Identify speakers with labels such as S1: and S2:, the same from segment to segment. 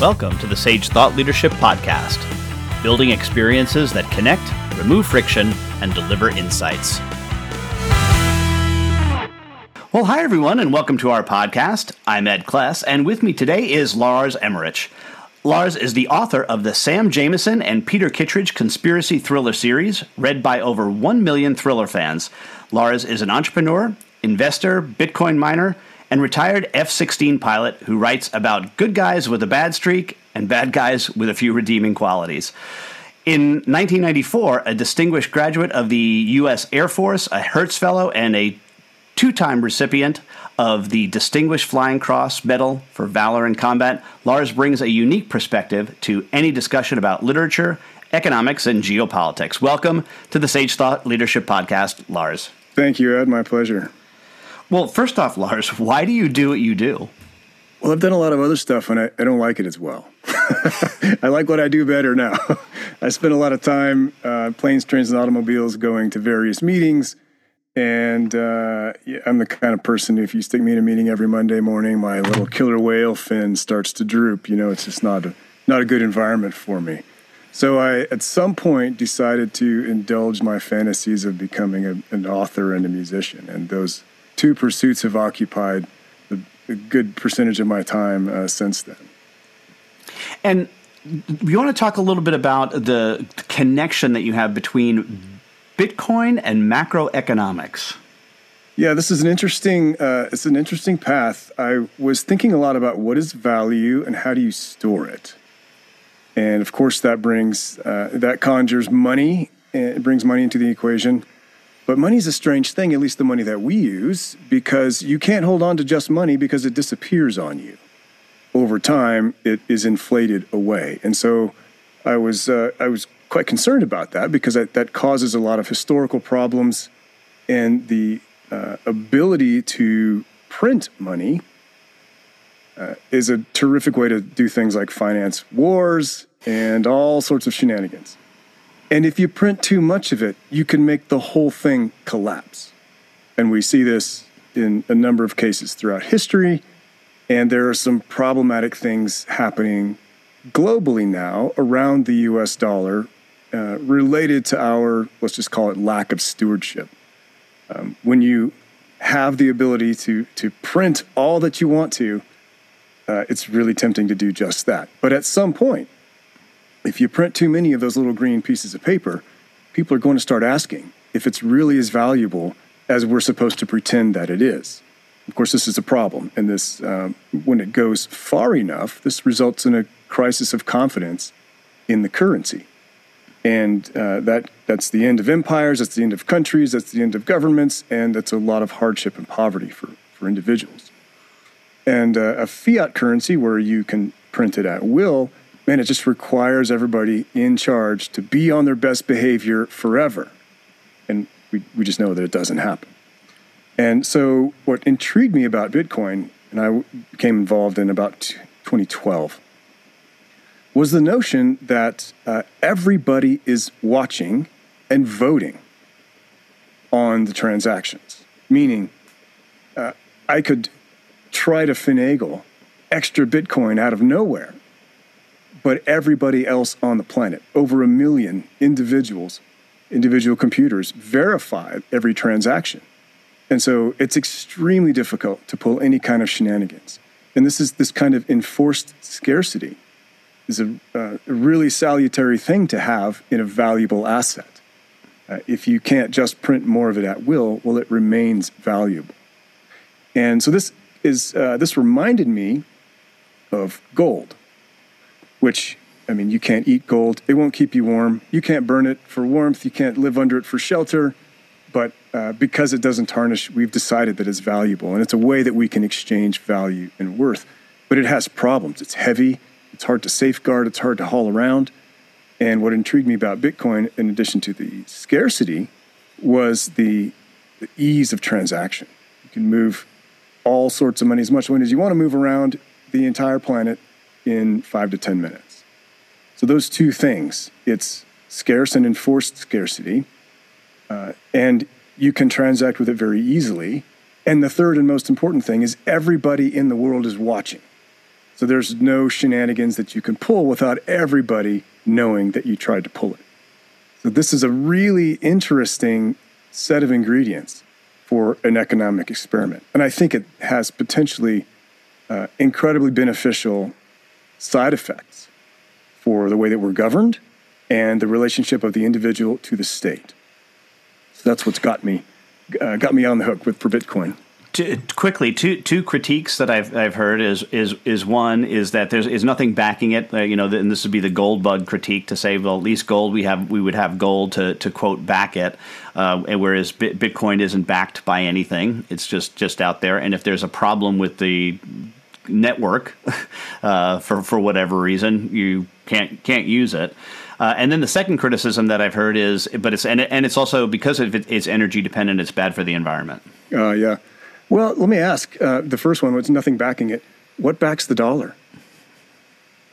S1: Welcome to the Sage Thought Leadership Podcast, building experiences that connect, remove friction, and deliver insights. Well, hi, everyone, and welcome to our podcast. I'm Ed Kless, and with me today is Lars Emmerich. Lars is the author of the Sam Jameson and Peter Kittredge conspiracy thriller series, read by over 1 million thriller fans. Lars is an entrepreneur, investor, Bitcoin miner, and retired F 16 pilot who writes about good guys with a bad streak and bad guys with a few redeeming qualities. In 1994, a distinguished graduate of the U.S. Air Force, a Hertz Fellow, and a two time recipient of the Distinguished Flying Cross Medal for Valor in Combat, Lars brings a unique perspective to any discussion about literature, economics, and geopolitics. Welcome to the Sage Thought Leadership Podcast, Lars.
S2: Thank you, Ed. My pleasure.
S1: Well, first off, Lars, why do you do what you do?
S2: Well, I've done a lot of other stuff and I, I don't like it as well. I like what I do better now. I spend a lot of time uh, planes, trains, and automobiles going to various meetings. And uh, I'm the kind of person, if you stick me in a meeting every Monday morning, my little killer whale fin starts to droop. You know, it's just not a, not a good environment for me. So I, at some point, decided to indulge my fantasies of becoming a, an author and a musician. And those two pursuits have occupied a, a good percentage of my time uh, since then.
S1: And you want to talk a little bit about the connection that you have between Bitcoin and macroeconomics?
S2: Yeah, this is an interesting. Uh, it's an interesting path. I was thinking a lot about what is value and how do you store it, and of course that brings uh, that conjures money. It brings money into the equation. But money is a strange thing, at least the money that we use, because you can't hold on to just money because it disappears on you. Over time, it is inflated away. And so I was, uh, I was quite concerned about that because that, that causes a lot of historical problems. And the uh, ability to print money uh, is a terrific way to do things like finance wars and all sorts of shenanigans. And if you print too much of it, you can make the whole thing collapse. And we see this in a number of cases throughout history. And there are some problematic things happening globally now around the US dollar uh, related to our, let's just call it lack of stewardship. Um, when you have the ability to, to print all that you want to, uh, it's really tempting to do just that. But at some point, if you print too many of those little green pieces of paper, people are going to start asking if it's really as valuable as we're supposed to pretend that it is. Of course, this is a problem, and this, um, when it goes far enough, this results in a crisis of confidence in the currency, and uh, that that's the end of empires, that's the end of countries, that's the end of governments, and that's a lot of hardship and poverty for for individuals. And uh, a fiat currency, where you can print it at will, man, it just requires everybody in charge to be on their best behavior forever. And we, we just know that it doesn't happen. And so, what intrigued me about Bitcoin, and I became involved in about 2012, was the notion that uh, everybody is watching and voting on the transactions. Meaning, uh, I could try to finagle extra Bitcoin out of nowhere but everybody else on the planet, over a million individuals, individual computers, verify every transaction. And so it's extremely difficult to pull any kind of shenanigans. And this is this kind of enforced scarcity is a, uh, a really salutary thing to have in a valuable asset. Uh, if you can't just print more of it at will, well, it remains valuable. And so this is uh, this reminded me of gold which I mean, you can't eat gold. It won't keep you warm. You can't burn it for warmth. You can't live under it for shelter. But uh, because it doesn't tarnish, we've decided that it's valuable. And it's a way that we can exchange value and worth. But it has problems. It's heavy. It's hard to safeguard. It's hard to haul around. And what intrigued me about Bitcoin, in addition to the scarcity, was the, the ease of transaction. You can move all sorts of money, as much money as you want to move around the entire planet in five to 10 minutes. So, those two things it's scarce and enforced scarcity, uh, and you can transact with it very easily. And the third and most important thing is everybody in the world is watching. So there's no shenanigans that you can pull without everybody knowing that you tried to pull it. So this is a really interesting set of ingredients for an economic experiment. And I think it has potentially uh, incredibly beneficial side effects for the way that we're governed and the relationship of the individual to the state. So that's what's got me uh, got me on the hook with for Bitcoin
S1: quickly, two two critiques that I've I've heard is is is one is that there's is nothing backing it. Uh, you know, and this would be the gold bug critique to say, well, at least gold we have we would have gold to to quote back it, uh, whereas Bitcoin isn't backed by anything. It's just just out there, and if there's a problem with the network uh, for for whatever reason, you can't can't use it. Uh, and then the second criticism that I've heard is, but it's and, and it's also because of it, it's energy dependent. It's bad for the environment.
S2: Uh, yeah, well, let me ask uh, the first one, with nothing backing it. What backs the dollar?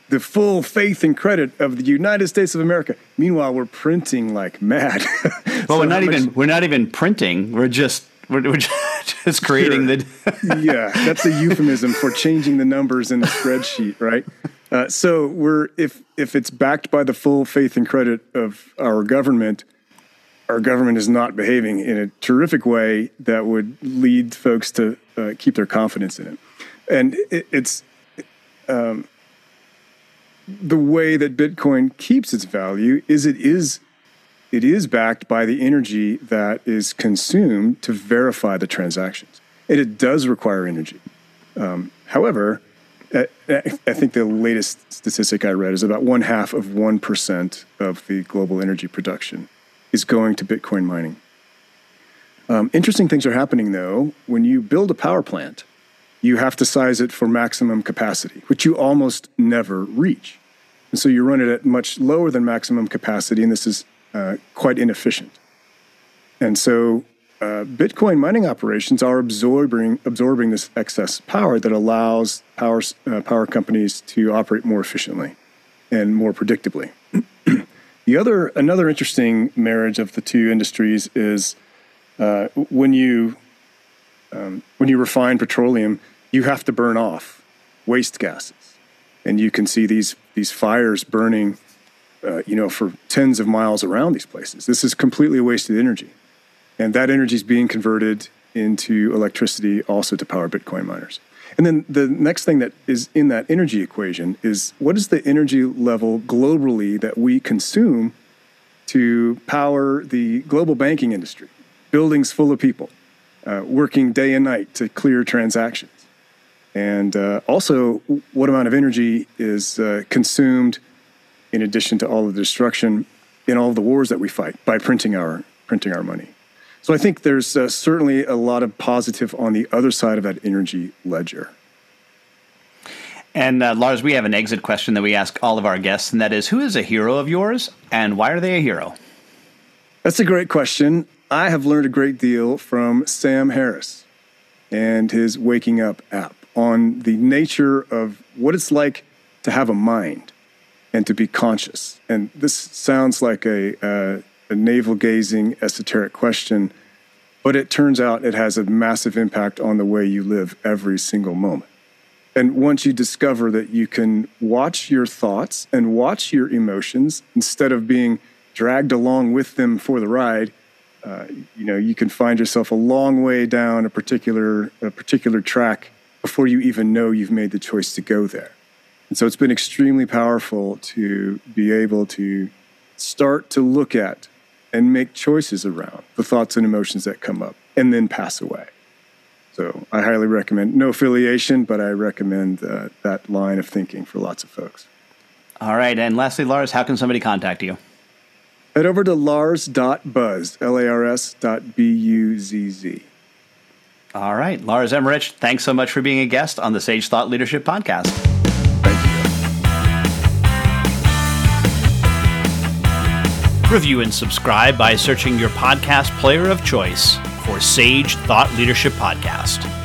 S2: The full faith and credit of the United States of America. Meanwhile, we're printing like mad.
S1: well, so we're not even we're not even printing. We're just we're, we're just creating sure.
S2: the. yeah, that's a euphemism for changing the numbers in a spreadsheet, right? Uh, so we're if if it's backed by the full faith and credit of our government, our government is not behaving in a terrific way that would lead folks to uh, keep their confidence in it. And it, it's um, the way that Bitcoin keeps its value is it is it is backed by the energy that is consumed to verify the transactions, and it does require energy. Um, however, I, think the latest statistic I read is about one half of one percent of the global energy production is going to Bitcoin mining. Um, interesting things are happening though. When you build a power plant, you have to size it for maximum capacity, which you almost never reach. And so you run it at much lower than maximum capacity, and this is uh, quite inefficient. And so uh, Bitcoin mining operations are absorbing absorbing this excess power that allows power uh, power companies to operate more efficiently and more predictably. The other, another interesting marriage of the two industries is uh, when you um, when you refine petroleum, you have to burn off waste gases, and you can see these these fires burning, uh, you know, for tens of miles around these places. This is completely wasted energy, and that energy is being converted into electricity also to power Bitcoin miners. And then the next thing that is in that energy equation is what is the energy level globally that we consume to power the global banking industry, buildings full of people uh, working day and night to clear transactions. And uh, also, what amount of energy is uh, consumed in addition to all the destruction in all the wars that we fight by printing our, printing our money. So I think there's uh, certainly a lot of positive on the other side of that energy ledger.
S1: And uh, Lars, we have an exit question that we ask all of our guests, and that is who is a hero of yours and why are they a hero?
S2: That's a great question. I have learned a great deal from Sam Harris and his Waking Up app on the nature of what it's like to have a mind and to be conscious. And this sounds like a, uh, a navel gazing, esoteric question, but it turns out it has a massive impact on the way you live every single moment. And once you discover that you can watch your thoughts and watch your emotions instead of being dragged along with them for the ride, uh, you know, you can find yourself a long way down a particular a particular track before you even know you've made the choice to go there. And so it's been extremely powerful to be able to start to look at and make choices around the thoughts and emotions that come up and then pass away. So I highly recommend, no affiliation, but I recommend uh, that line of thinking for lots of folks.
S1: All right. And lastly, Lars, how can somebody contact you?
S2: Head over to lars.buzz, L A R S dot B U Z Z.
S1: All right. Lars Emmerich, thanks so much for being a guest on the Sage Thought Leadership Podcast. Review and subscribe by searching your podcast player of choice for Sage Thought Leadership Podcast.